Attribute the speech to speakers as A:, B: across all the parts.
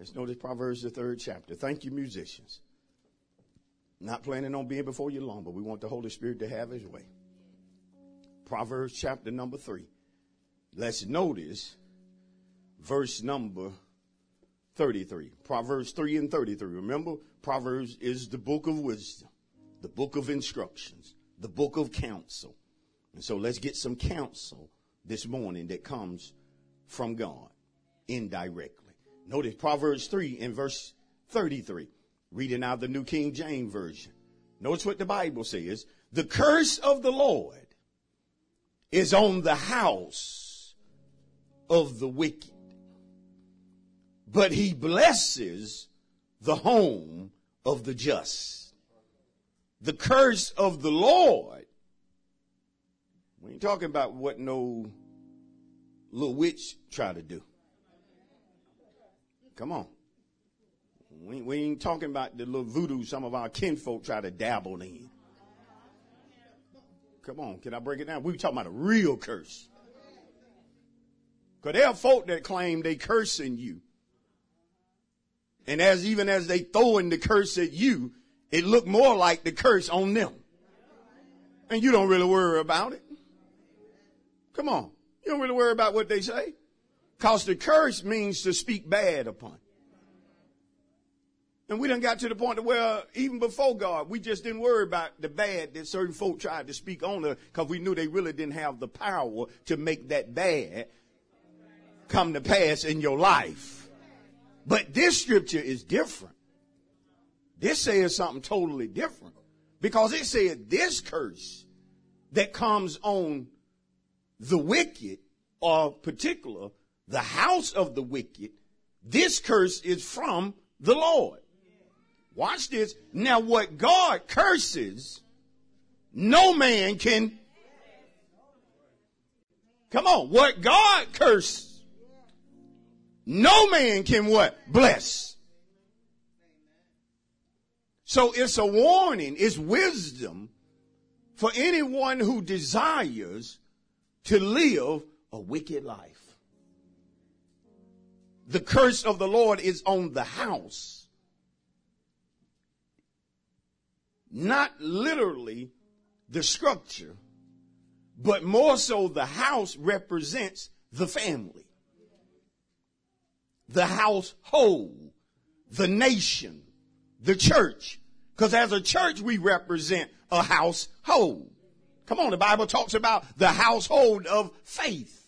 A: Let's notice Proverbs, the third chapter. Thank you, musicians. Not planning on being before you long, but we want the Holy Spirit to have his way. Proverbs chapter number three. Let's notice verse number 33. Proverbs 3 and 33. Remember, Proverbs is the book of wisdom, the book of instructions, the book of counsel. And so let's get some counsel this morning that comes from God indirectly. Notice Proverbs 3 and verse 33. Reading out the New King James Version. Notice what the Bible says. The curse of the Lord is on the house of the wicked, but he blesses the home of the just. The curse of the Lord, we ain't talking about what no little witch try to do. Come on. We, we ain't talking about the little voodoo some of our kinfolk try to dabble in. Come on, can I break it down? We talking about a real curse. Cause there are folk that claim they cursing you. And as even as they throwing the curse at you, it look more like the curse on them. And you don't really worry about it. Come on. You don't really worry about what they say. Cause the curse means to speak bad upon. And we done got to the point to where even before God, we just didn't worry about the bad that certain folk tried to speak on us because we knew they really didn't have the power to make that bad come to pass in your life. But this scripture is different. This says something totally different because it said this curse that comes on the wicked or particular the house of the wicked, this curse is from the Lord. Watch this. Now what God curses, no man can. Come on. What God curses, no man can what? Bless. So it's a warning, it's wisdom for anyone who desires to live a wicked life. The curse of the Lord is on the house. Not literally the structure, but more so the house represents the family, the household, the nation, the church. Because as a church, we represent a household. Come on, the Bible talks about the household of faith.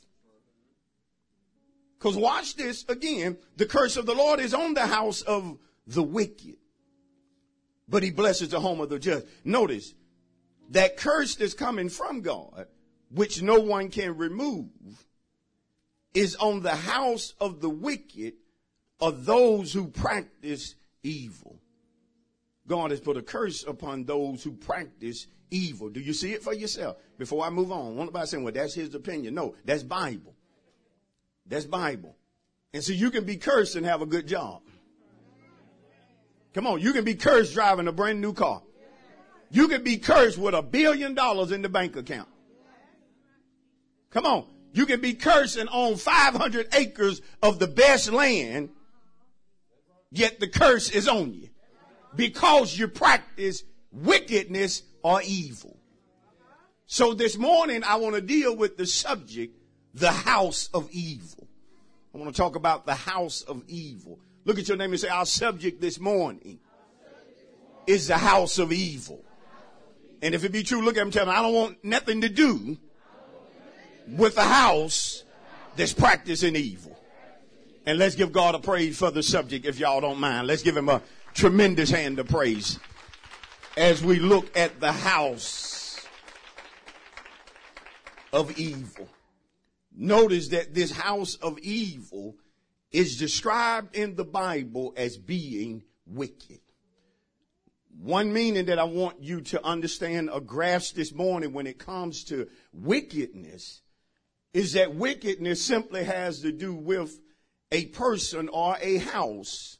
A: Because watch this again. The curse of the Lord is on the house of the wicked, but he blesses the home of the just. Notice that curse that's coming from God, which no one can remove, is on the house of the wicked of those who practice evil. God has put a curse upon those who practice evil. Do you see it for yourself? Before I move on, one about saying, well, that's his opinion. No, that's Bible. That's Bible. And so you can be cursed and have a good job. Come on, you can be cursed driving a brand new car. You can be cursed with a billion dollars in the bank account. Come on, you can be cursed and own 500 acres of the best land, yet the curse is on you because you practice wickedness or evil. So this morning I want to deal with the subject the house of evil. I want to talk about the house of evil. Look at your name and say, our subject this morning is the house of evil. And if it be true, look at him tell him, I don't want nothing to do with a house that's practicing evil. And let's give God a praise for the subject if y'all don't mind. Let's give him a tremendous hand of praise as we look at the house of evil. Notice that this house of evil is described in the Bible as being wicked. One meaning that I want you to understand or grasp this morning when it comes to wickedness is that wickedness simply has to do with a person or a house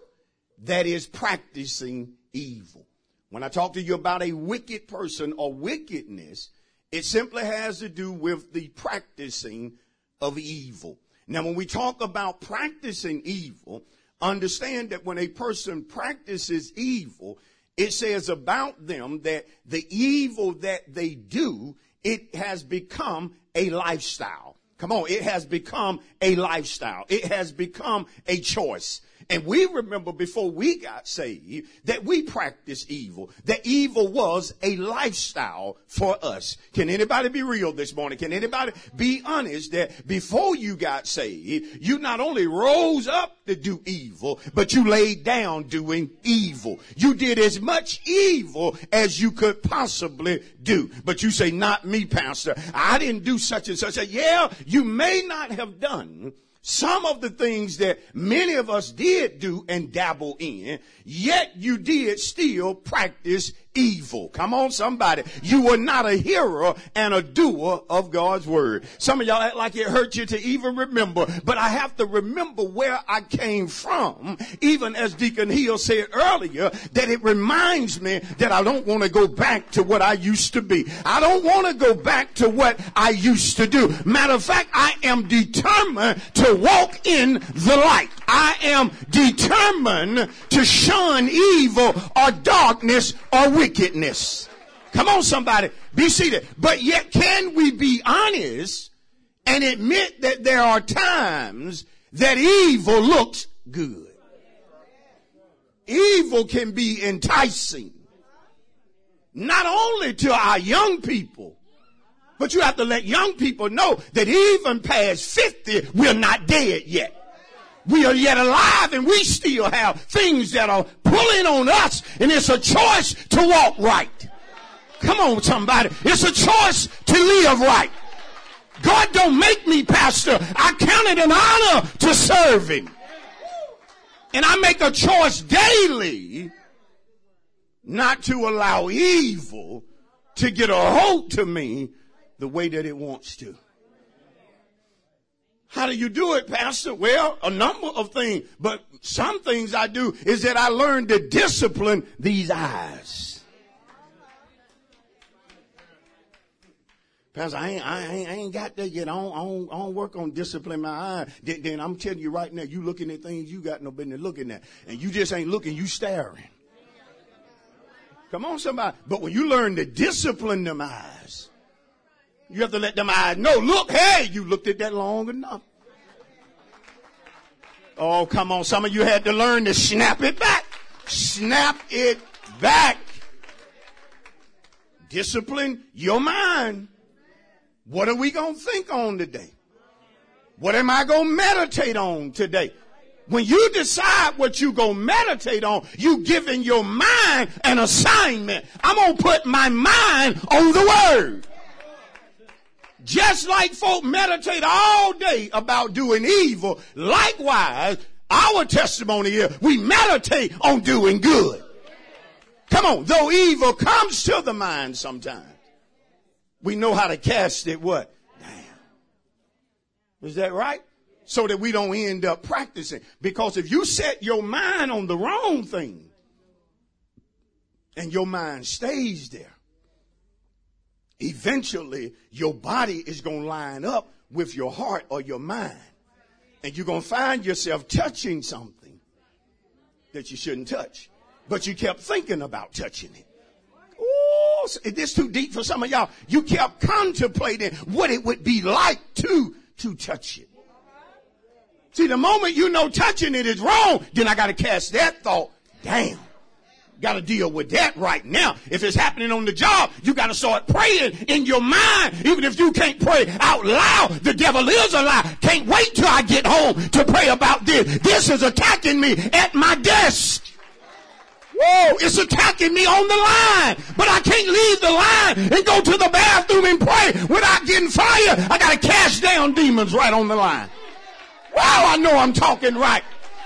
A: that is practicing evil. When I talk to you about a wicked person or wickedness, it simply has to do with the practicing of evil. Now, when we talk about practicing evil, understand that when a person practices evil, it says about them that the evil that they do, it has become a lifestyle. Come on, it has become a lifestyle. It has become a choice. And we remember before we got saved that we practiced evil. That evil was a lifestyle for us. Can anybody be real this morning? Can anybody be honest that before you got saved, you not only rose up to do evil, but you laid down doing evil. You did as much evil as you could possibly do. But you say, not me, pastor. I didn't do such and such. Yeah, you may not have done some of the things that many of us did do and dabble in, yet you did still practice evil. Come on, somebody. You were not a hearer and a doer of God's word. Some of y'all act like it hurt you to even remember, but I have to remember where I came from, even as Deacon Hill said earlier, that it reminds me that I don't want to go back to what I used to be. I don't want to go back to what I used to do. Matter of fact, I am determined to walk in the light. I am determined to shun evil or darkness or wickedness. Come on, somebody. Be seated. But yet, can we be honest and admit that there are times that evil looks good? Evil can be enticing. Not only to our young people, but you have to let young people know that even past 50, we're not dead yet we are yet alive and we still have things that are pulling on us and it's a choice to walk right. Come on, somebody. It's a choice to live right. God don't make me pastor. I count it an honor to serve him. And I make a choice daily not to allow evil to get a hold to me the way that it wants to. How do you do it, Pastor? Well, a number of things, but some things I do is that I learn to discipline these eyes. Pastor, I ain't, I ain't, I ain't got that yet. I don't, I, don't, I don't work on discipline my eyes. Then, then I'm telling you right now, you looking at things you got no business looking at. And you just ain't looking, you staring. Come on, somebody. But when you learn to discipline them eyes, you have to let them eyes know, look, hey, you looked at that long enough. Oh, come on. Some of you had to learn to snap it back. Snap it back. Discipline your mind. What are we going to think on today? What am I going to meditate on today? When you decide what you going to meditate on, you giving your mind an assignment. I'm going to put my mind on the word. Just like folk meditate all day about doing evil, likewise, our testimony is we meditate on doing good. Come on, though evil comes to the mind sometimes, we know how to cast it what? Down. Is that right? So that we don't end up practicing. Because if you set your mind on the wrong thing, and your mind stays there, eventually your body is going to line up with your heart or your mind. And you're going to find yourself touching something that you shouldn't touch. But you kept thinking about touching it. Oh, is this too deep for some of y'all? You kept contemplating what it would be like to, to touch it. See, the moment you know touching it is wrong, then I got to cast that thought down. Got to deal with that right now. If it's happening on the job, you got to start praying in your mind. Even if you can't pray out loud, the devil is a lie. Can't wait till I get home to pray about this. This is attacking me at my desk. Whoa, it's attacking me on the line. But I can't leave the line and go to the bathroom and pray without getting fired. I got to cast down demons right on the line. Wow, I know I'm talking right.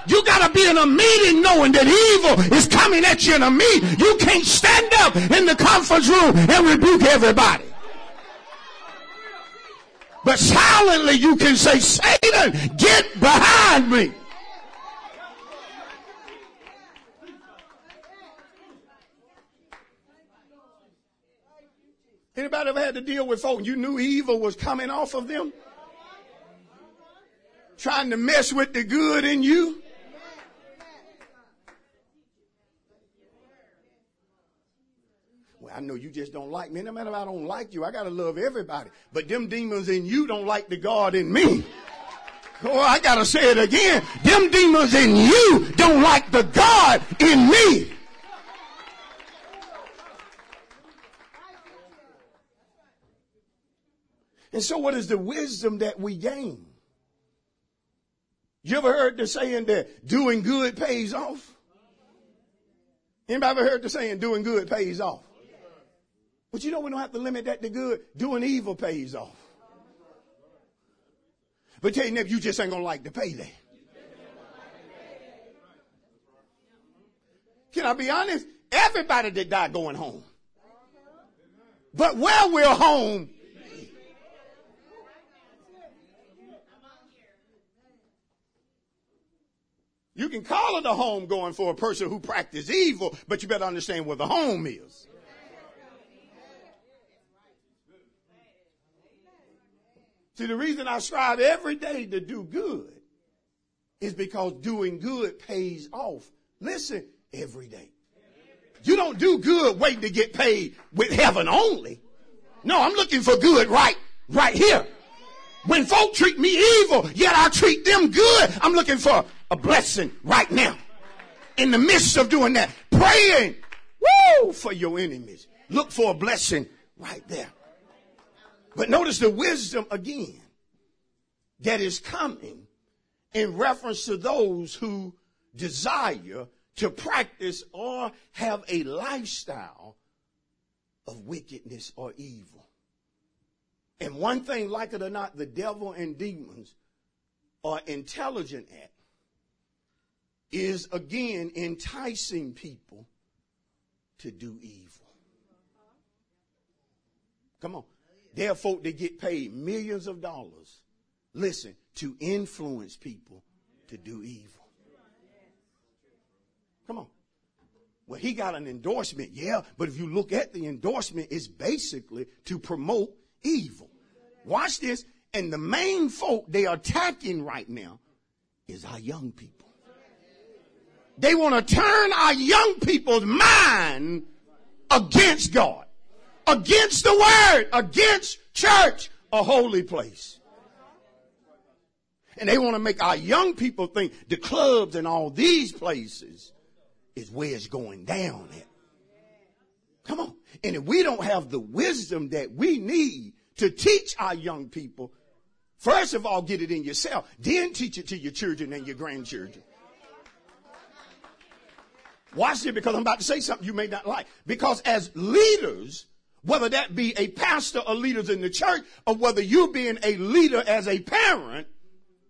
A: You gotta be in a meeting knowing that evil is coming at you in a meeting. You can't stand up in the conference room and rebuke everybody. But silently you can say, Satan, get behind me. Anybody ever had to deal with folk you knew evil was coming off of them? Trying to mess with the good in you? I know you just don't like me. No matter if I don't like you, I gotta love everybody. But them demons in you don't like the God in me. Oh, I gotta say it again. Them demons in you don't like the God in me. And so what is the wisdom that we gain? You ever heard the saying that doing good pays off? Anybody ever heard the saying doing good pays off? But you know we don't have to limit that to good. Doing evil pays off. But tell you never, you just ain't gonna like the payday. Can I be honest? Everybody that died going home. But where we're home You can call it a home going for a person who practices evil, but you better understand where the home is. See, the reason I strive every day to do good is because doing good pays off. Listen, every day. You don't do good waiting to get paid with heaven only. No, I'm looking for good right, right here. When folk treat me evil, yet I treat them good, I'm looking for a blessing right now. In the midst of doing that, praying, woo, for your enemies. Look for a blessing right there. But notice the wisdom again that is coming in reference to those who desire to practice or have a lifestyle of wickedness or evil. And one thing, like it or not, the devil and demons are intelligent at is again enticing people to do evil. Come on. There are folk that get paid millions of dollars, listen, to influence people to do evil. Come on. Well, he got an endorsement, yeah, but if you look at the endorsement, it's basically to promote evil. Watch this. And the main folk they are attacking right now is our young people. They want to turn our young people's mind against God, against the word, against church, a holy place. And they want to make our young people think the clubs and all these places is where it's going down at. Come on. And if we don't have the wisdom that we need to teach our young people, first of all, get it in yourself, then teach it to your children and your grandchildren. Watch it because I'm about to say something you may not like. Because as leaders, whether that be a pastor or leaders in the church, or whether you being a leader as a parent,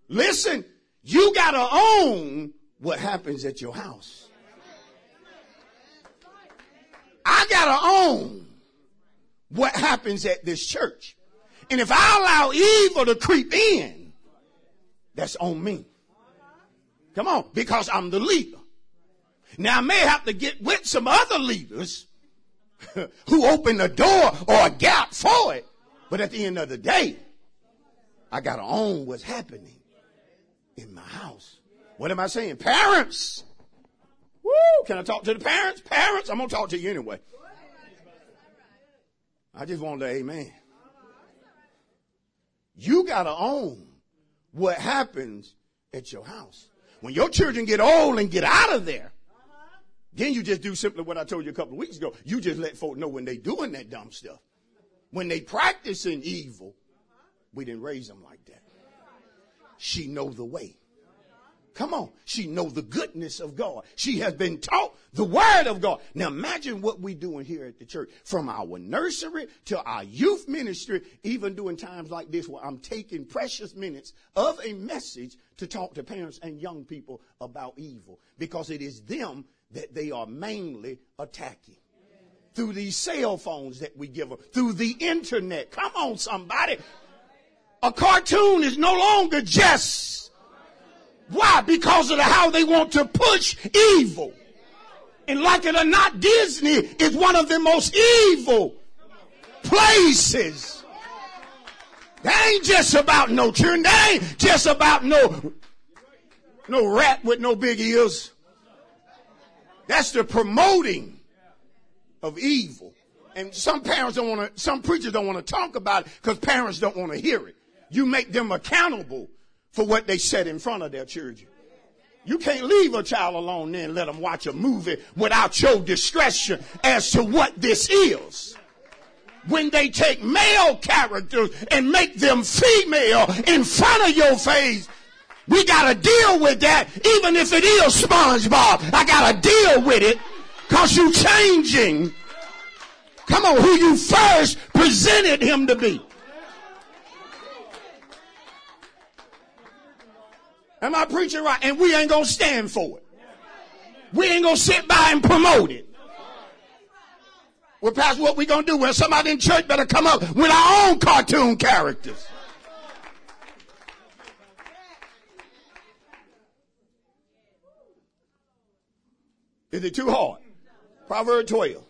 A: listen, you gotta own what happens at your house. I gotta own what happens at this church. And if I allow evil to creep in, that's on me. Come on, because I'm the leader. Now I may have to get with some other leaders who opened the door or a gap for it. But at the end of the day, I got to own what's happening in my house. What am I saying? Parents! Woo! Can I talk to the parents? Parents, I'm going to talk to you anyway. I just want to amen. You got to own what happens at your house. When your children get old and get out of there, then you just do simply what I told you a couple of weeks ago. You just let folk know when they doing that dumb stuff. When they practicing evil, we didn't raise them like that. She know the way. Come on. She know the goodness of God. She has been taught the word of God. Now imagine what we doing here at the church from our nursery to our youth ministry, even during times like this where I'm taking precious minutes of a message to talk to parents and young people about evil because it is them that they are mainly attacking through these cell phones that we give them, through the internet. Come on, somebody. A cartoon is no longer just. Why? Because of how they want to push evil. And like it or not, Disney is one of the most evil places. That ain't just about no children. That ain't just about no, no rat with no big ears. That's the promoting of evil. And some parents don't want to, some preachers don't want to talk about it because parents don't want to hear it. You make them accountable for what they said in front of their children. You can't leave a child alone then let them watch a movie without your discretion as to what this is. When they take male characters and make them female in front of your face, we gotta deal with that even if it is SpongeBob. I gotta deal with it cause you're changing. Come on, who you first presented him to be. Am I preaching right? And we ain't gonna stand for it. We ain't gonna sit by and promote it. Well, Pastor, what we gonna do? Well, somebody in church better come up with our own cartoon characters. Is it too hard? Proverb 12.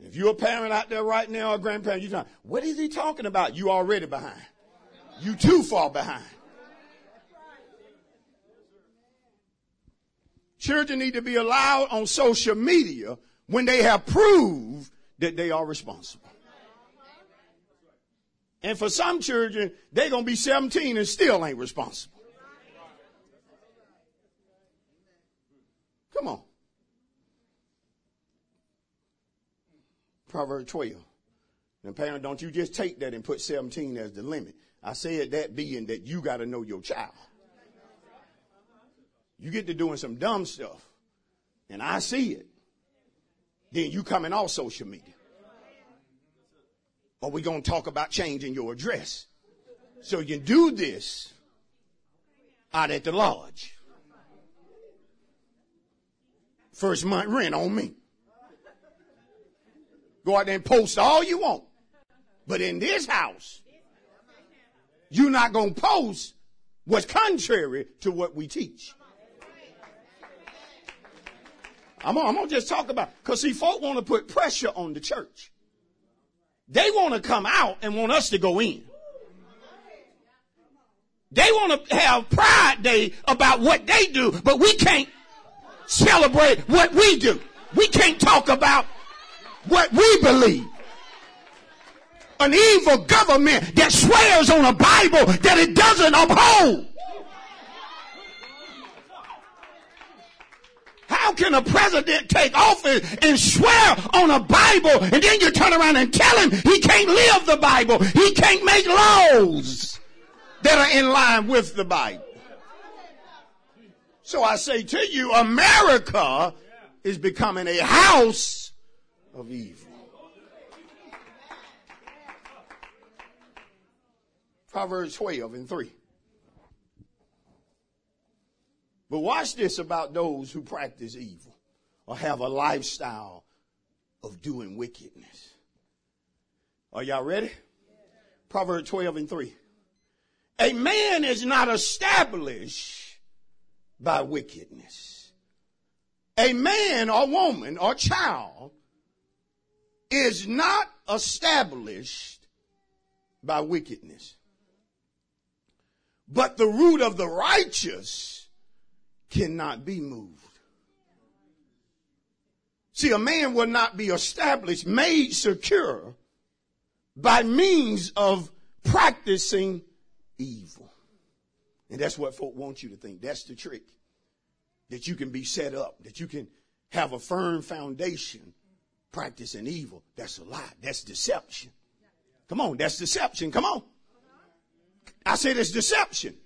A: If you're a parent out there right now, or grandparent, you're talking, what is he talking about? You already behind. You too far behind. Children need to be allowed on social media when they have proved that they are responsible. And for some children, they're going to be 17 and still ain't responsible. Come on. Proverb 12. And parent, don't you just take that and put 17 as the limit. I said that being that you got to know your child. You get to doing some dumb stuff, and I see it. Then you coming off social media. Or we going to talk about changing your address. So you do this out at the lodge. First month rent on me. Go out there and post all you want. But in this house, you're not going to post what's contrary to what we teach. I'm I'm gonna just talk about because see, folk want to put pressure on the church. They want to come out and want us to go in. They want to have pride day about what they do, but we can't celebrate what we do. We can't talk about what we believe. An evil government that swears on a Bible that it doesn't uphold. How can a president take office and swear on a Bible and then you turn around and tell him he can't live the Bible? He can't make laws that are in line with the Bible. So I say to you, America is becoming a house of evil. Proverbs 12 and 3. But watch this about those who practice evil or have a lifestyle of doing wickedness. Are y'all ready? Proverbs 12 and 3. A man is not established by wickedness. A man or woman or child is not established by wickedness. But the root of the righteous cannot be moved. See, a man will not be established, made secure by means of practicing evil. And that's what folk want you to think. That's the trick. That you can be set up, that you can have a firm foundation practicing evil. That's a lie. That's deception. Come on, that's deception. Come on. I said it's deception.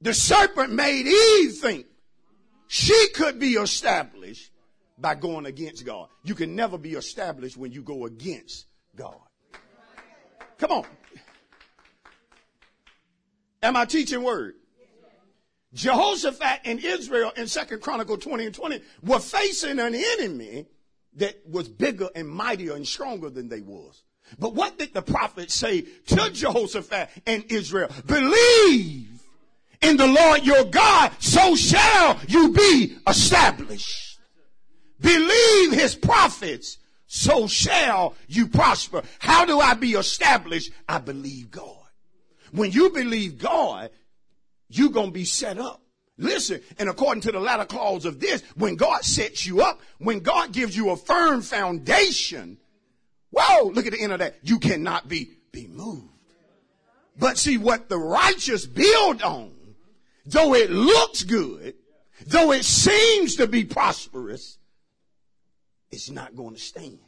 A: The serpent made Eve think she could be established by going against God. You can never be established when you go against God. Come on. Am I teaching word? Jehoshaphat and Israel in Second Chronicle 20 and 20 were facing an enemy that was bigger and mightier and stronger than they was. But what did the prophet say to Jehoshaphat and Israel? Believe in the Lord your God, so shall you be established. Believe his prophets, so shall you prosper. How do I be established? I believe God. When you believe God, you're going to be set up. Listen, and according to the latter clause of this, when God sets you up, when God gives you a firm foundation, whoa, look at the end of that. You cannot be, be moved. But see what the righteous build on, though it looks good, though it seems to be prosperous, it's not going to stand.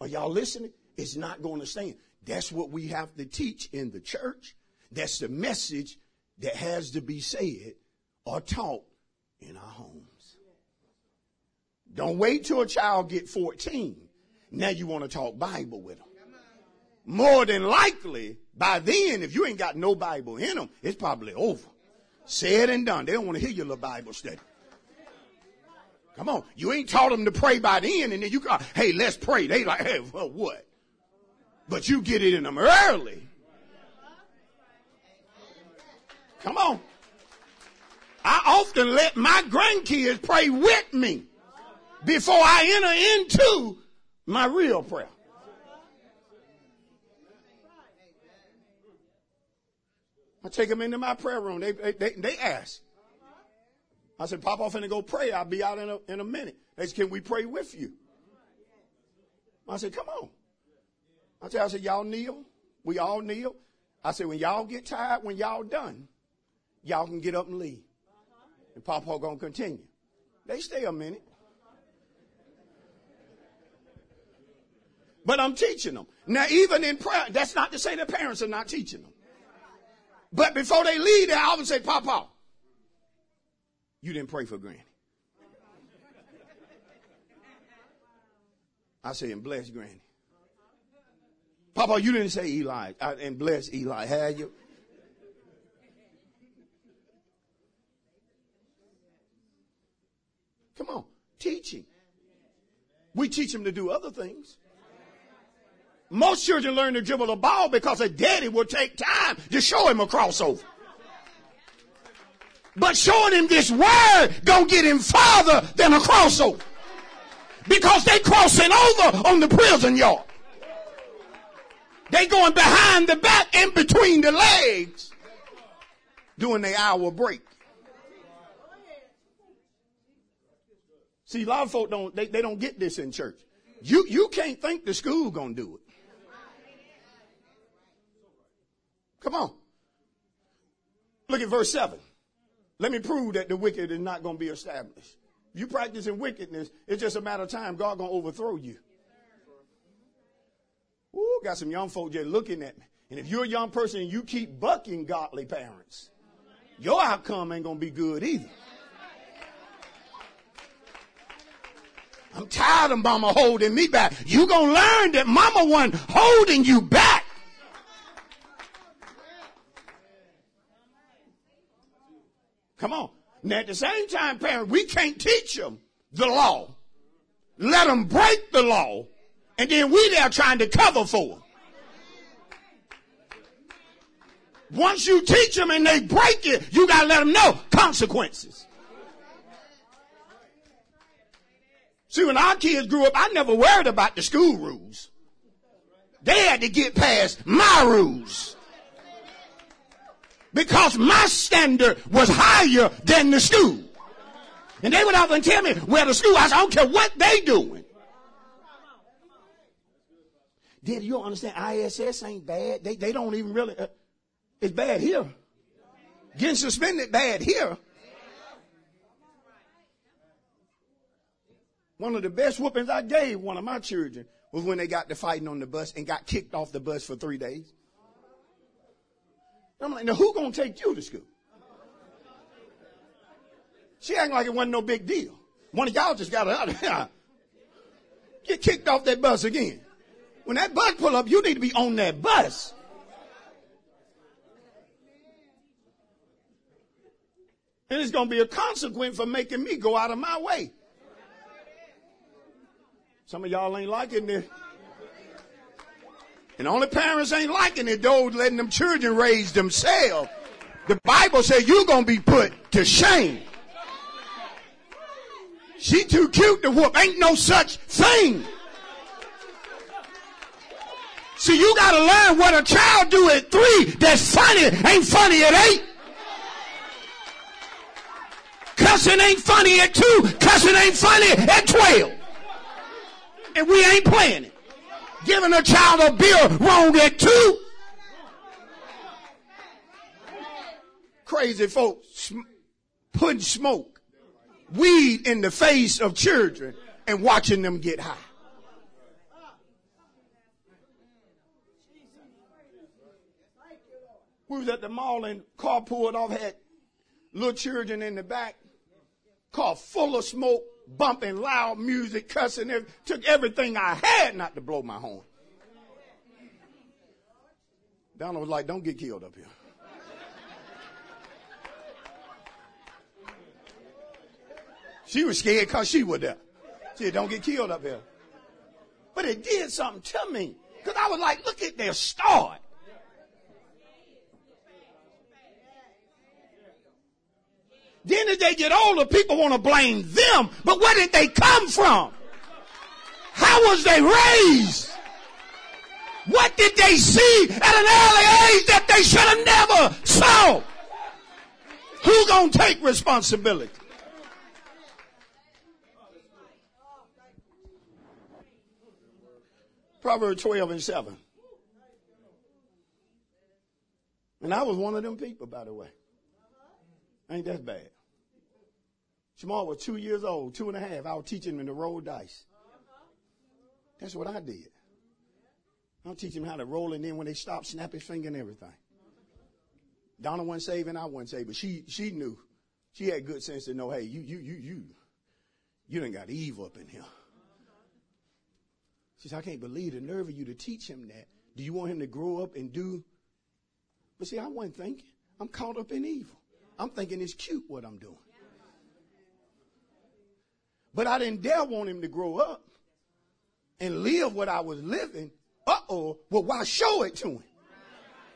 A: Are y'all listening? It's not going to stand. That's what we have to teach in the church. That's the message that has to be said or taught in our homes. Don't wait till a child get 14. Now you want to talk Bible with them. More than likely, by then, if you ain't got no Bible in them, it's probably over. Said and done. They don't want to hear your little Bible study. Come on. You ain't taught them to pray by then and then you go, hey, let's pray. They like, hey, well, what? But you get it in them early. Come on. I often let my grandkids pray with me before I enter into my real prayer. I take them into my prayer room. They, they, they, they ask. I said, Pop off and go pray. I'll be out in a, in a minute. They said, can we pray with you? I said, come on. I said, I said, y'all kneel. We all kneel. I said, when y'all get tired, when y'all done, y'all can get up and leave. And Papa gonna continue. They stay a minute. But I'm teaching them. Now, even in prayer, that's not to say the parents are not teaching them. But before they leave, they always say, Papa, you didn't pray for Granny. I say, and bless Granny. Papa, you didn't say Eli uh, and bless Eli, had you? Come on, teaching. We teach them to do other things. Most children learn to dribble a ball because a daddy will take time to show him a crossover. But showing him this word don't get him farther than a crossover. Because they crossing over on the prison yard. They going behind the back in between the legs doing their hour break. See, a lot of folk don't, they, they don't get this in church. You, you can't think the school gonna do it. Come on. Look at verse 7. Let me prove that the wicked is not going to be established. You practicing wickedness, it's just a matter of time. God going to overthrow you. Ooh, got some young folk just looking at me. And if you're a young person and you keep bucking godly parents, your outcome ain't going to be good either. I'm tired of mama holding me back. You gonna learn that mama one holding you back. Come on. Now at the same time, parents, we can't teach them the law. Let them break the law. And then we there trying to cover for them. Once you teach them and they break it, you gotta let them know consequences. See, when our kids grew up, I never worried about the school rules. They had to get past my rules because my standard was higher than the school. And they would often tell me, well, the school, I said, I don't care what they doing. Did you understand? ISS ain't bad. They, they don't even really, uh, it's bad here. Getting suspended bad here. One of the best whoopings I gave one of my children was when they got to fighting on the bus and got kicked off the bus for three days. I'm like, now who gonna take you to school? She acting like it wasn't no big deal. One of y'all just got out of here. Get kicked off that bus again. When that bus pull up, you need to be on that bus. And it's going to be a consequence for making me go out of my way. Some of y'all ain't liking this. And only parents ain't liking it, those letting them children raise themselves. The Bible says you're going to be put to shame. She too cute to whoop. Ain't no such thing. See, you got to learn what a child do at three that's funny ain't funny at eight. Cussing ain't funny at two. Cussing ain't funny at 12. And we ain't playing it. Giving a child a beer wrong at two. Crazy folks putting smoke, weed in the face of children and watching them get high. We was at the mall and car pulled off, had little children in the back, car full of smoke, bumping loud music, cussing, everything. took everything I had not to blow my horn. Donna was like, don't get killed up here. She was scared because she was there. She said, don't get killed up here. But it did something to me. Because I was like, look at their start. Then as they get older, people want to blame them. But where did they come from? How was they raised? What did they see at an early age that they should have never saw? Who gonna take responsibility? Proverbs 12 and 7. And I was one of them people, by the way. Ain't that bad? Jamal was two years old, two and a half. I was teaching him to roll dice. That's what I did. I'm teaching him how to roll, and then when they stop, snap his finger and everything. Donna wasn't saved, and I wasn't saved, but she she knew. She had good sense to know, hey, you you you you you done got Eve up in here. She said, I can't believe the nerve of you to teach him that. Do you want him to grow up and do? But see, I wasn't thinking. I'm caught up in evil. I'm thinking it's cute what I'm doing. But I didn't dare want him to grow up and live what I was living. Uh oh. Well, why show it to him?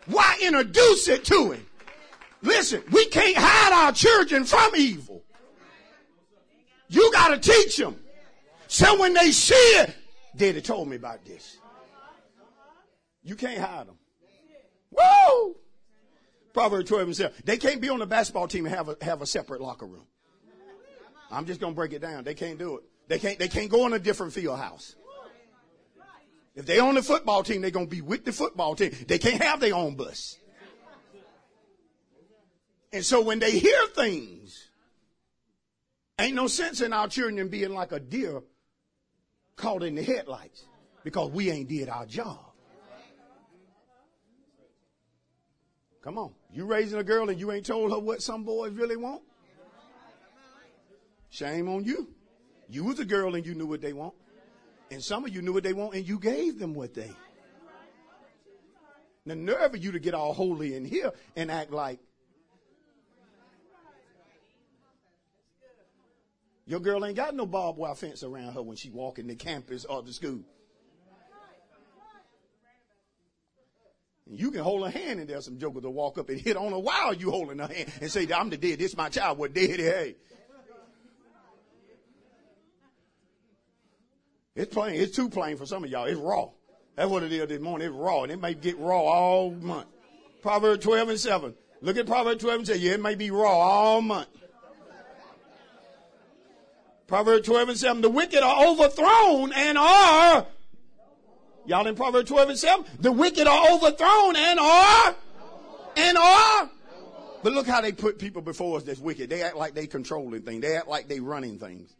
A: Why introduce it to him? Listen, we can't hide our children from evil. You got to teach them. So when they see it, Daddy told me about this. You can't hide them. Woo! Proverbs 12 and 7. They can't be on the basketball team and have a, have a separate locker room. I'm just going to break it down. They can't do it. They can't, they can't go in a different field house. If they own the football team, they're going to be with the football team. They can't have their own bus. And so when they hear things, ain't no sense in our children being like a deer caught in the headlights because we ain't did our job. Come on. You raising a girl and you ain't told her what some boys really want? Shame on you. You was a girl and you knew what they want. And some of you knew what they want and you gave them what they. The nerve of you to get all holy in here and act like your girl ain't got no barbed wire fence around her when she walking the campus or the school. You can hold her hand and there's some jokers to walk up and hit on her while you holding her hand and say, I'm the dead. This my child. What dead? Hey. It's plain. It's too plain for some of y'all. It's raw. That's what it is this morning. It's raw. And it may get raw all month. Proverbs 12 and 7. Look at Proverbs 12 and say, yeah, it may be raw all month. Proverbs 12 and 7. The wicked are overthrown and are, y'all in Proverbs 12 and 7? The wicked are overthrown and are, and are. But look how they put people before us that's wicked. They act like they controlling things. They act like they running things.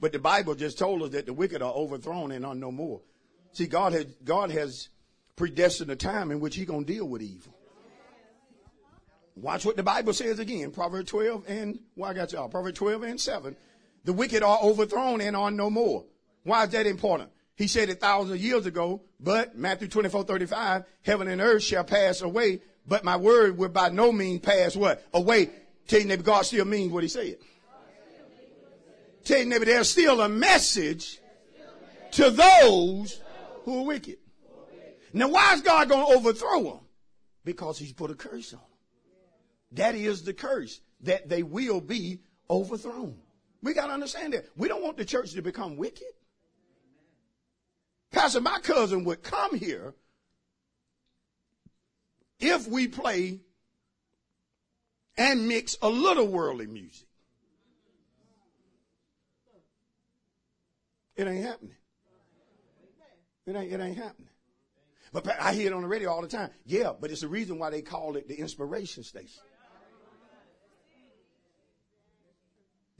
A: But the Bible just told us that the wicked are overthrown and are no more. See, God has, God has predestined a time in which He's going to deal with evil. Watch what the Bible says again. Proverbs 12 and, well, I got y'all. Proverbs 12 and 7. The wicked are overthrown and are no more. Why is that important? He said it thousands of years ago, but Matthew 24, 35, heaven and earth shall pass away, but my word will by no means pass what? Away. Tell your neighbor, God still means what he said. Tell neighbor, there's still a message to those who are wicked. Now, why is God going to overthrow them? Because he's put a curse on them. That is the curse, that they will be overthrown. We got to understand that. We don't want the church to become wicked. Pastor, my cousin would come here if we play and mix a little worldly music. It ain't happening. It ain't, it ain't happening. But I hear it on the radio all the time. Yeah, but it's the reason why they call it the inspiration station.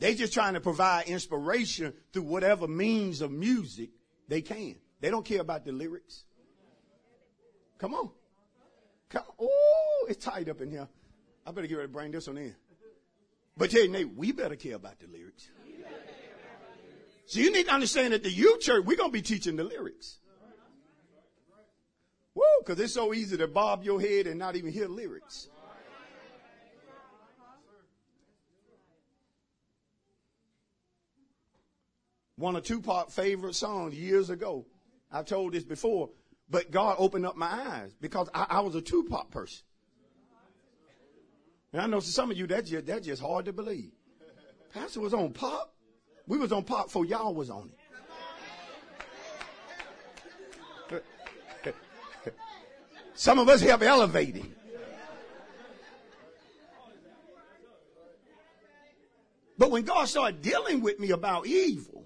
A: They just trying to provide inspiration through whatever means of music they can. They don't care about the lyrics. Come on. Come Oh, it's tight up in here. I better get ready to bring this one in. But tell you, Nate, we better care about the lyrics. So you need to understand that the youth church, we're going to be teaching the lyrics. Woo, because it's so easy to bob your head and not even hear lyrics. One of Tupac favorite songs years ago. I've told this before, but God opened up my eyes because I, I was a Tupac person. And I know some of you that's just, that's just hard to believe. Pastor was on pop. We was on pop before y'all was on it. Some of us have elevating. But when God started dealing with me about evil,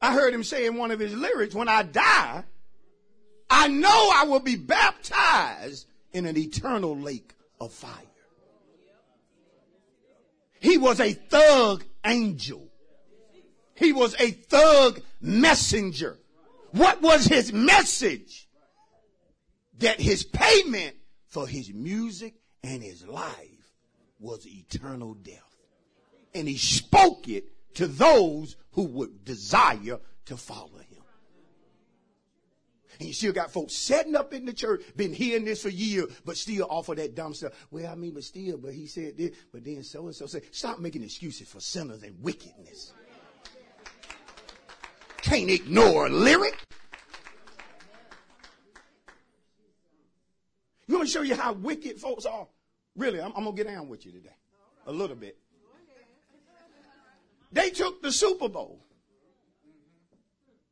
A: I heard him say in one of his lyrics, when I die, I know I will be baptized in an eternal lake of fire. He was a thug angel. He was a thug messenger. What was his message? That his payment for his music and his life was eternal death. And he spoke it to those who would desire to follow him. And you still got folks setting up in the church, been hearing this for years, but still offer that dumb stuff. Well, I mean, but still, but he said this, but then so and so said, stop making excuses for sinners and wickedness. Can't ignore a lyric. You want to show you how wicked folks are? Really, I'm, I'm going to get down with you today. A little bit. They took the Super Bowl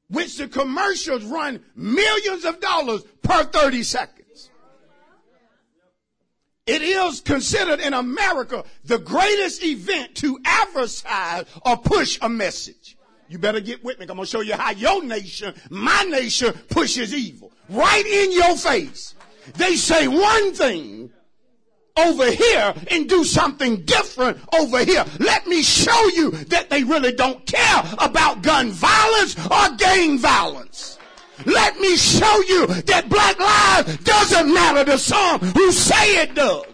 A: which the commercials run millions of dollars per 30 seconds. It is considered in America the greatest event to advertise or push a message. You better get with me. I'm going to show you how your nation, my nation, pushes evil. Right in your face. They say one thing over here and do something different over here. Let me show you that they really don't care about gun violence or gang violence. Let me show you that black lives doesn't matter to some who say it does.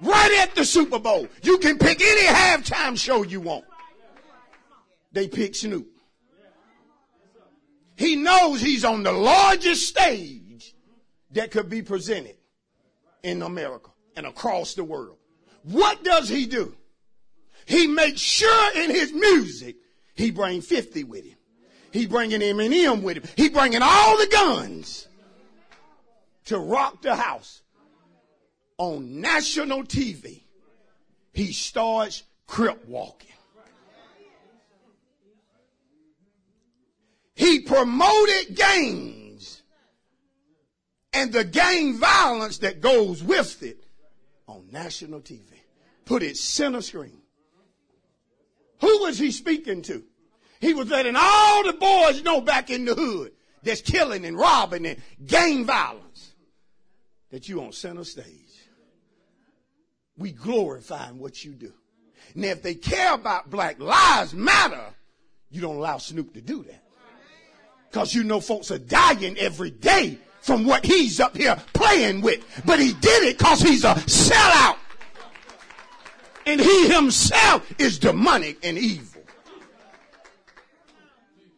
A: Right at the Super Bowl, you can pick any halftime show you want. They pick Snoop. He knows he's on the largest stage that could be presented in America and across the world. What does he do? He makes sure in his music he bring 50 with him. He bringing Eminem with him. He bringing all the guns to rock the house. On national TV, he starts crip walking. He promoted gangs and the gang violence that goes with it on national TV. Put it center screen. Who was he speaking to? He was letting all the boys know back in the hood that's killing and robbing and gang violence that you on center stage. We glorifying what you do. Now, if they care about Black Lives Matter, you don't allow Snoop to do that. Because you know folks are dying every day from what he's up here playing with. But he did it because he's a sellout. And he himself is demonic and evil.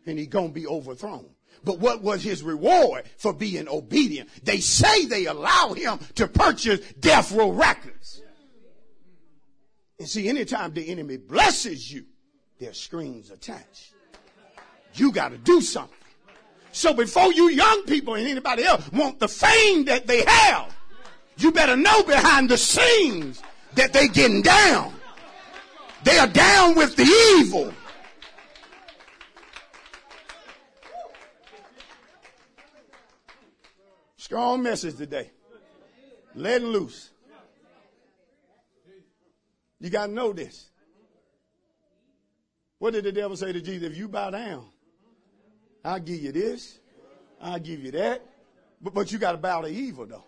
A: And he gonna be overthrown. But what was his reward for being obedient? They say they allow him to purchase death row records. And see, anytime the enemy blesses you, there's strings attached. You got to do something. So before you young people and anybody else want the fame that they have, you better know behind the scenes that they getting down. They are down with the evil. Strong message today. Letting loose. You got to know this. What did the devil say to Jesus? If you bow down, I'll give you this. I'll give you that. But, but you got to bow to evil though.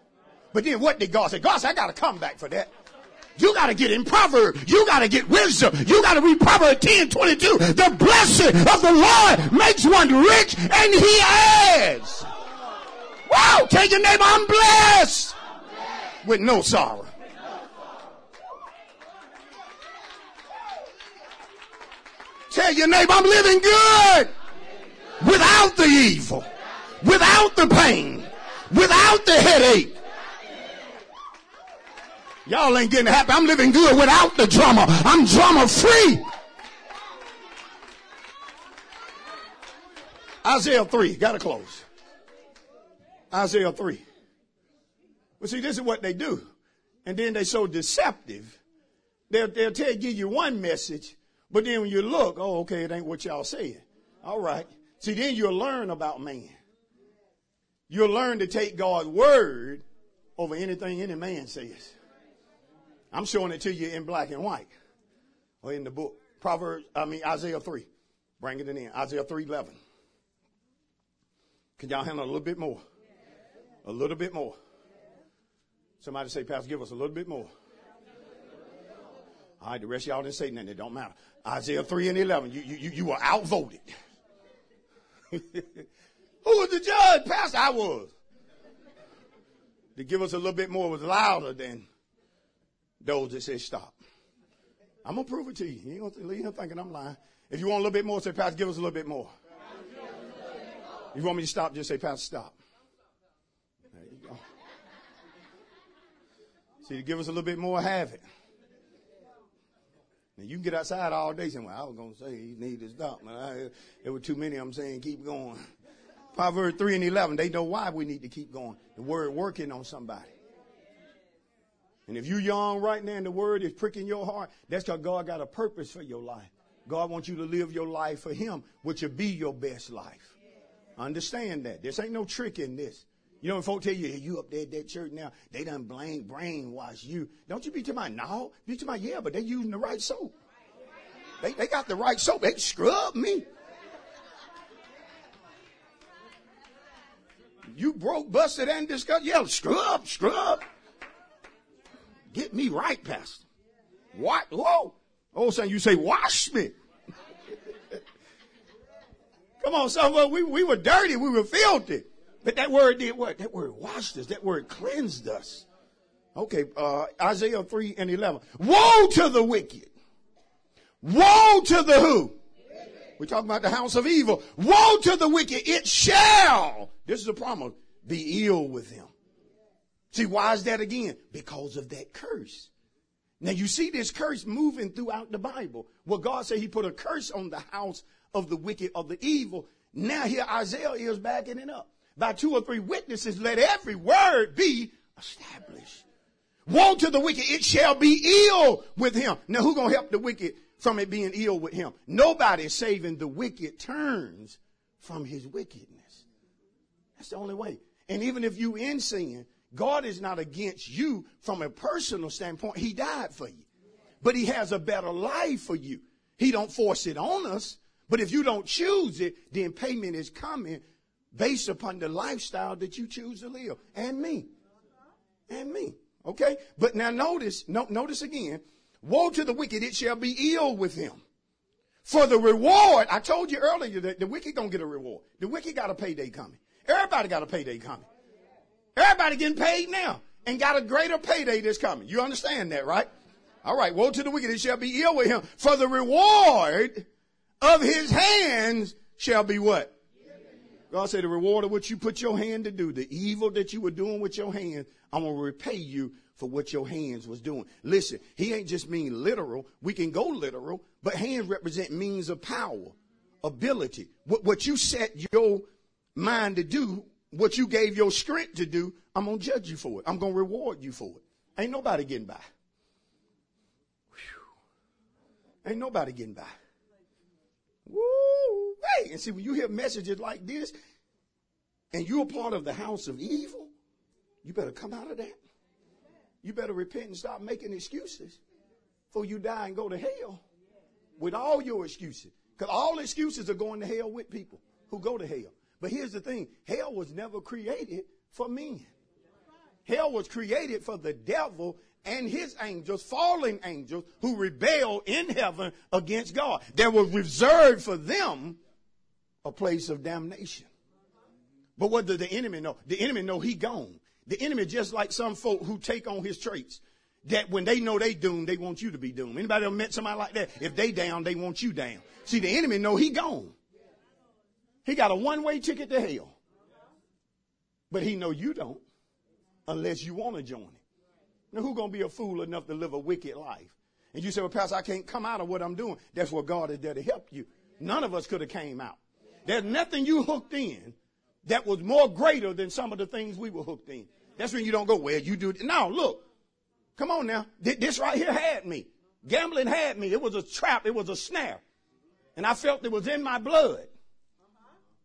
A: But then what did God say? God said, I got to come back for that. You got to get in Proverbs. You got to get wisdom. You got to read Proverbs 10, 22. The blessing of the Lord makes one rich and he adds. Wow. Tell your neighbor, I'm blessed with no sorrow. Tell your neighbor, I'm living good without the evil, without the pain, without the headache. Y'all ain't getting happy. I'm living good without the drama. I'm drama free. Isaiah 3, gotta close. Isaiah 3. Well, see, this is what they do. And then they so deceptive. They'll, they'll tell you, give you one message, but then when you look, oh, okay, it ain't what y'all saying. All right. See, then you'll learn about man. You'll learn to take God's word over anything any man says. I'm showing it to you in black and white or in the book. Proverbs, I mean, Isaiah 3. Bring it in. Isaiah 3 11. Can y'all handle a little bit more? A little bit more. Somebody say, Pastor, give us a little bit more. All right, the rest of y'all didn't say nothing. It don't matter. Isaiah 3 and 11. You, you, you were outvoted. Who was the judge? Pastor, I was. To give us a little bit more was louder than those that said stop. I'm going to prove it to you. You ain't to leave him thinking I'm lying. If you want a little bit more, say, Pastor, give us a little bit more. If you want me to stop, just say, Pastor, stop. There you go. See, to give us a little bit more, have it. Now you can get outside all day saying, well, I was going to say you need to stop. Man, I, there were too many of them saying keep going. Proverbs 3 and 11, they know why we need to keep going. The word working on somebody. And if you're young right now and the word is pricking your heart, that's because God got a purpose for your life. God wants you to live your life for Him, which will be your best life. Understand that. This ain't no trick in this. You know, when folks tell you, hey, you up there at that church now, they done blame, brainwash you. Don't you be to my no. Be to my yeah, but they using the right soap. They, they got the right soap. They scrub me. You broke, busted, and disgusted. Yeah, scrub, scrub. Get me right, Pastor. What? Whoa. Oh, son, you say, wash me. Come on, son. of us, we, we were dirty. We were filthy. But that word did what? That word washed us. That word cleansed us. Okay, uh, Isaiah 3 and 11. Woe to the wicked. Woe to the who? We're talking about the house of evil. Woe to the wicked. It shall, this is a promise, be ill with him. See, why is that again? Because of that curse. Now you see this curse moving throughout the Bible. Well, God said he put a curse on the house of the wicked, of the evil. Now here Isaiah is backing it up. By two or three witnesses, let every word be established. Woe to the wicked, it shall be ill with him. Now who gonna help the wicked from it being ill with him? Nobody saving the wicked turns from his wickedness. That's the only way. And even if you in sin, God is not against you from a personal standpoint. He died for you. But he has a better life for you. He don't force it on us. But if you don't choose it, then payment is coming based upon the lifestyle that you choose to live. And me. And me. Okay? But now notice, no, notice again. Woe to the wicked, it shall be ill with him. For the reward, I told you earlier that the wicked gonna get a reward. The wicked got a payday coming. Everybody got a payday coming. Everybody getting paid now and got a greater payday that's coming. You understand that, right? All right. Woe to the wicked, it shall be ill with him. For the reward of his hands shall be what? God said the reward of what you put your hand to do, the evil that you were doing with your hand, I'm going to repay you for what your hands was doing. Listen, he ain't just mean literal. We can go literal, but hands represent means of power, ability. What, what you set your mind to do, what you gave your strength to do, I'm going to judge you for it. I'm going to reward you for it. Ain't nobody getting by. Whew. Ain't nobody getting by. Woo! Hey, and see, when you hear messages like this, and you're part of the house of evil, you better come out of that. You better repent and stop making excuses for you die and go to hell with all your excuses. Because all excuses are going to hell with people who go to hell. But here's the thing hell was never created for men. Hell was created for the devil and his angels, fallen angels, who rebelled in heaven against God. There was reserved for them a place of damnation. But what did the enemy know? The enemy know he gone. The enemy just like some folk who take on his traits. That when they know they doomed, they want you to be doomed. Anybody ever met somebody like that? If they down, they want you down. See, the enemy know he gone. He got a one-way ticket to hell. But he know you don't unless you want to join him. Now, who gonna be a fool enough to live a wicked life? And you say, well, Pastor, I can't come out of what I'm doing. That's what God is there to help you. None of us could have came out. There's nothing you hooked in that was more greater than some of the things we were hooked in. That's when you don't go, well, you do. It. No, look. Come on now. This right here had me. Gambling had me. It was a trap. It was a snare. And I felt it was in my blood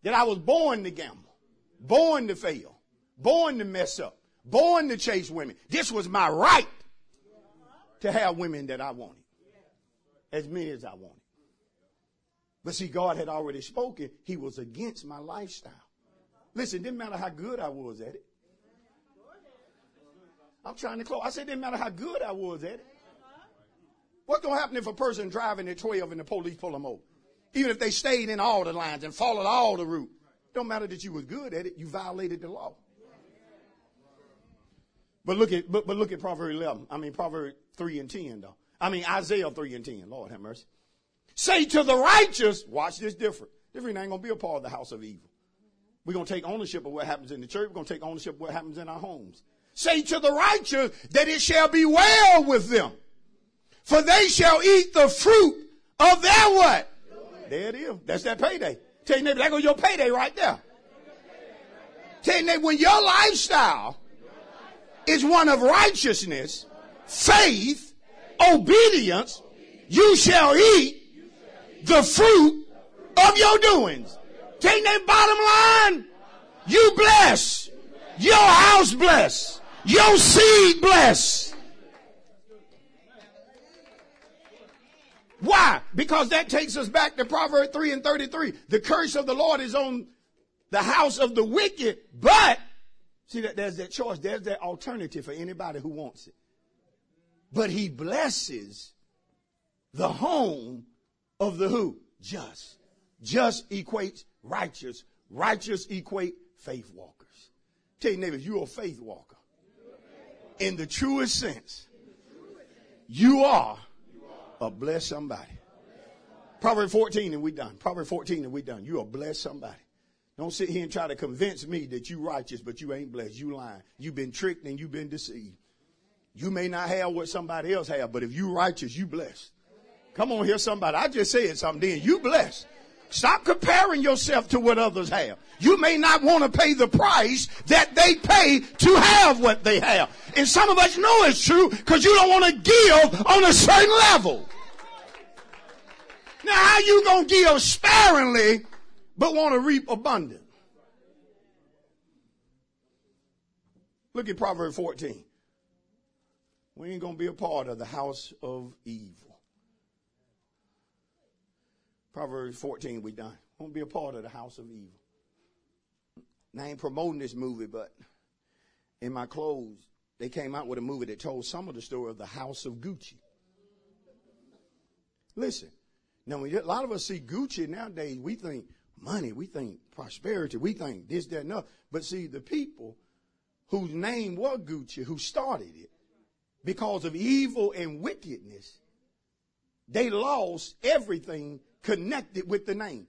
A: that I was born to gamble, born to fail, born to mess up, born to chase women. This was my right to have women that I wanted, as many as I wanted. But see, God had already spoken. He was against my lifestyle. Listen, didn't matter how good I was at it. I'm trying to close. I said didn't matter how good I was at it. What's going to happen if a person driving at 12 and the police pull them over? Even if they stayed in all the lines and followed all the route. Don't matter that you was good at it. You violated the law. But look at, but, but look at Proverbs 11. I mean, Proverbs 3 and 10 though. I mean, Isaiah 3 and 10. Lord have mercy. Say to the righteous, watch this different. Different ain't to be a part of the house of evil. We're to take ownership of what happens in the church. We're to take ownership of what happens in our homes. Say to the righteous that it shall be well with them. For they shall eat the fruit of their what? There it is. That's that payday. Tell your neighbor, that goes your payday right there. Tell your neighbor, when your lifestyle is one of righteousness, faith, obedience, you shall eat the fruit of your doings. Take that bottom line. You bless. Your house bless. Your seed bless. Why? Because that takes us back to Proverbs 3 and 33. The curse of the Lord is on the house of the wicked, but see that there's that choice. There's that alternative for anybody who wants it. But he blesses the home of the who? Just. Just equates righteous. Righteous equate faith walkers. Tell your neighbor, you're a faith walker. In the truest sense, you are a blessed somebody. Proverbs 14 and we done. Proverbs 14 and we done. You are blessed somebody. Don't sit here and try to convince me that you righteous, but you ain't blessed. You lying. You've been tricked and you've been deceived. You may not have what somebody else have, but if you righteous, you blessed. Come on here, somebody. I just said something then. You blessed. Stop comparing yourself to what others have. You may not want to pay the price that they pay to have what they have. And some of us know it's true because you don't want to give on a certain level. Now, how you going to give sparingly but want to reap abundant? Look at Proverbs 14. We ain't going to be a part of the house of evil. Proverbs 14, we done. Won't be a part of the house of evil. I ain't promoting this movie, but in my clothes, they came out with a movie that told some of the story of the house of Gucci. Listen, now a lot of us see Gucci nowadays, we think money, we think prosperity, we think this, that, and other. But see, the people whose name was Gucci, who started it, because of evil and wickedness, they lost everything connected with the name.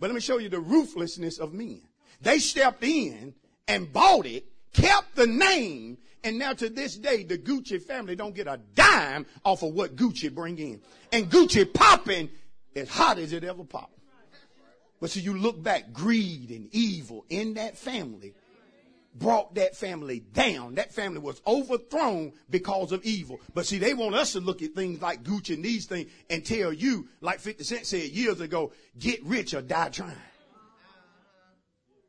A: But let me show you the ruthlessness of men. They stepped in and bought it, kept the name, and now to this day, the Gucci family don't get a dime off of what Gucci bring in. And Gucci popping as hot as it ever popped. But so you look back, greed and evil in that family brought that family down. That family was overthrown because of evil. But see, they want us to look at things like Gucci and these things and tell you, like 50 Cent said years ago, get rich or die trying.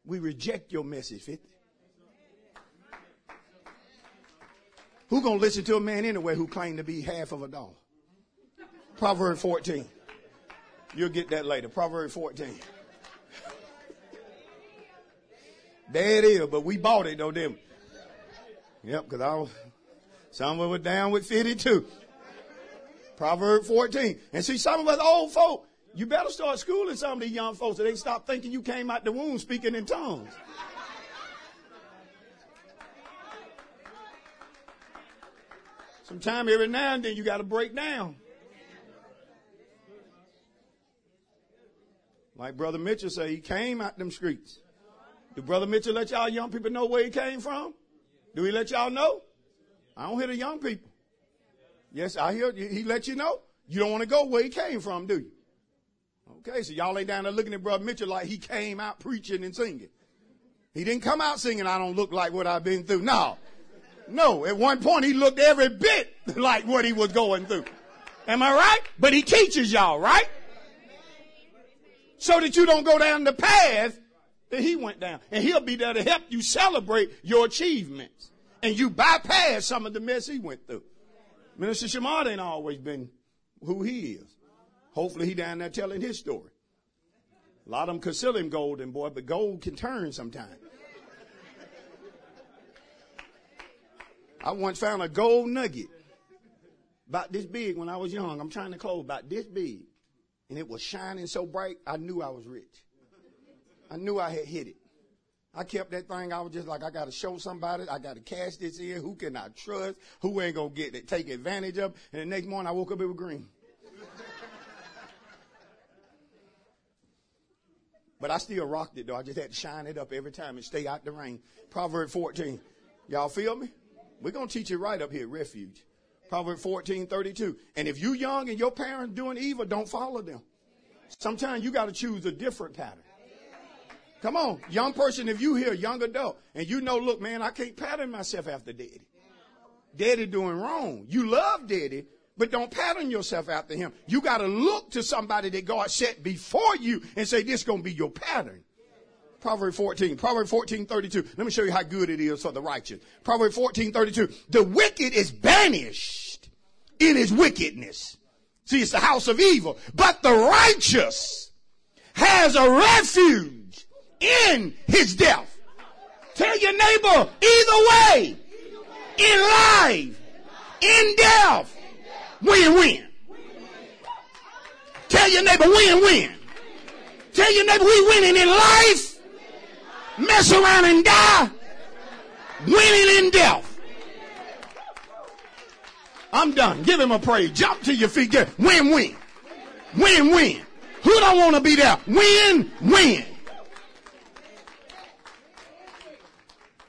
A: We reject your message, 50. Who gonna listen to a man anyway who claimed to be half of a dollar? Proverb 14. You'll get that later. Proverb 14. There it is, but we bought it though, didn't we? Yep, because I was, some of us down with 52. Proverb 14. And see, some of us old folk, you better start schooling some of these young folks so they stop thinking you came out the womb speaking in tongues. Sometime every now and then you got to break down. Like Brother Mitchell say, he came out them streets. Do Brother Mitchell let y'all young people know where he came from? Do he let y'all know? I don't hear the young people. Yes, I hear he let you know. You don't want to go where he came from, do you? Okay, so y'all ain't down there looking at Brother Mitchell like he came out preaching and singing. He didn't come out singing, I don't look like what I've been through. No. No, at one point he looked every bit like what he was going through. Am I right? But he teaches y'all, right? So that you don't go down the path that he went down. And he'll be there to help you celebrate your achievements. And you bypass some of the mess he went through. Minister Shamar ain't always been who he is. Hopefully he down there telling his story. A lot of them consider him golden boy, but gold can turn sometimes. I once found a gold nugget about this big when I was young. I'm trying to close about this big. And it was shining so bright, I knew I was rich. I knew I had hit it. I kept that thing. I was just like, I got to show somebody. I got to cash this in. Who can I trust? Who ain't going to get it, take advantage of? And the next morning I woke up, it was green. but I still rocked it though. I just had to shine it up every time and stay out the rain. Proverb 14. Y'all feel me? We're going to teach it right up here, refuge. Proverbs 14, 32. And if you young and your parents doing evil, don't follow them. Sometimes you got to choose a different pattern. Come on, young person, if you hear young adult and you know, look, man, I can't pattern myself after daddy. Daddy doing wrong. You love daddy, but don't pattern yourself after him. You got to look to somebody that God set before you and say, this going to be your pattern. Proverb 14. Proverb 14, 32. Let me show you how good it is for the righteous. Proverb 14, 32. The wicked is banished in his wickedness. See, it's the house of evil. But the righteous has a refuge in his death. Tell your neighbor, either way, in life, in death, win-win. Tell your neighbor, win-win. Tell your neighbor, we winning in life mess around and die, winning in death. I'm done. Give him a praise. Jump to your feet. Win win. Win win. Who don't want to be there? Win win.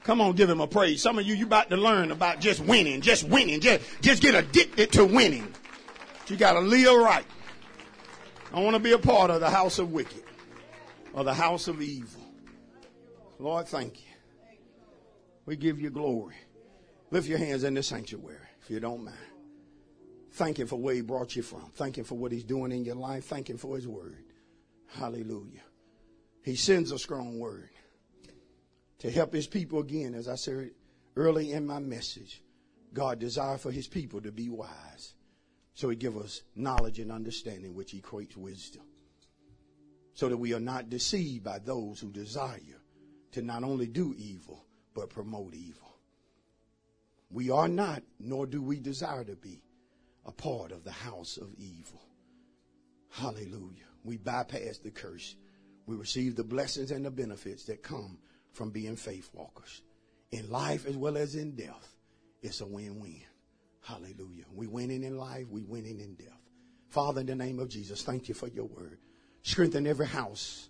A: Come on, give him a praise. Some of you, you about to learn about just winning, just winning, just, just get addicted to winning. You got to live right. I want to be a part of the house of wicked or the house of evil. Lord, thank you. We give you glory. Lift your hands in the sanctuary, if you don't mind. Thank Him for where He brought you from. Thank Him for what He's doing in your life. Thank Him for His word. Hallelujah. He sends a strong word to help His people again, as I said early in my message. God desires for His people to be wise. So He give us knowledge and understanding, which equates wisdom. So that we are not deceived by those who desire to not only do evil, but promote evil. We are not, nor do we desire to be, a part of the house of evil. Hallelujah. We bypass the curse. We receive the blessings and the benefits that come from being faith walkers. in life as well as in death, it's a win-win. Hallelujah. We winning in life, we winning in death. Father, in the name of Jesus, thank you for your word. Strengthen every house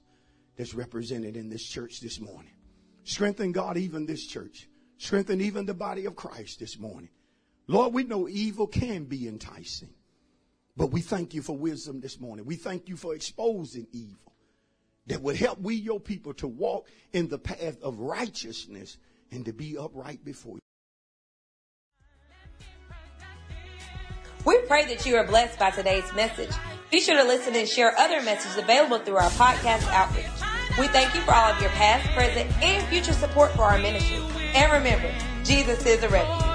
A: that's represented in this church this morning. Strengthen, God, even this church. Strengthen even the body of Christ this morning. Lord, we know evil can be enticing, but we thank you for wisdom this morning. We thank you for exposing evil that would help we, your people, to walk in the path of righteousness and to be upright before you.
B: We pray that you are blessed by today's message. Be sure to listen and share other messages available through our podcast outreach. We thank you for all of your past, present, and future support for our ministry. And remember, Jesus is a refuge.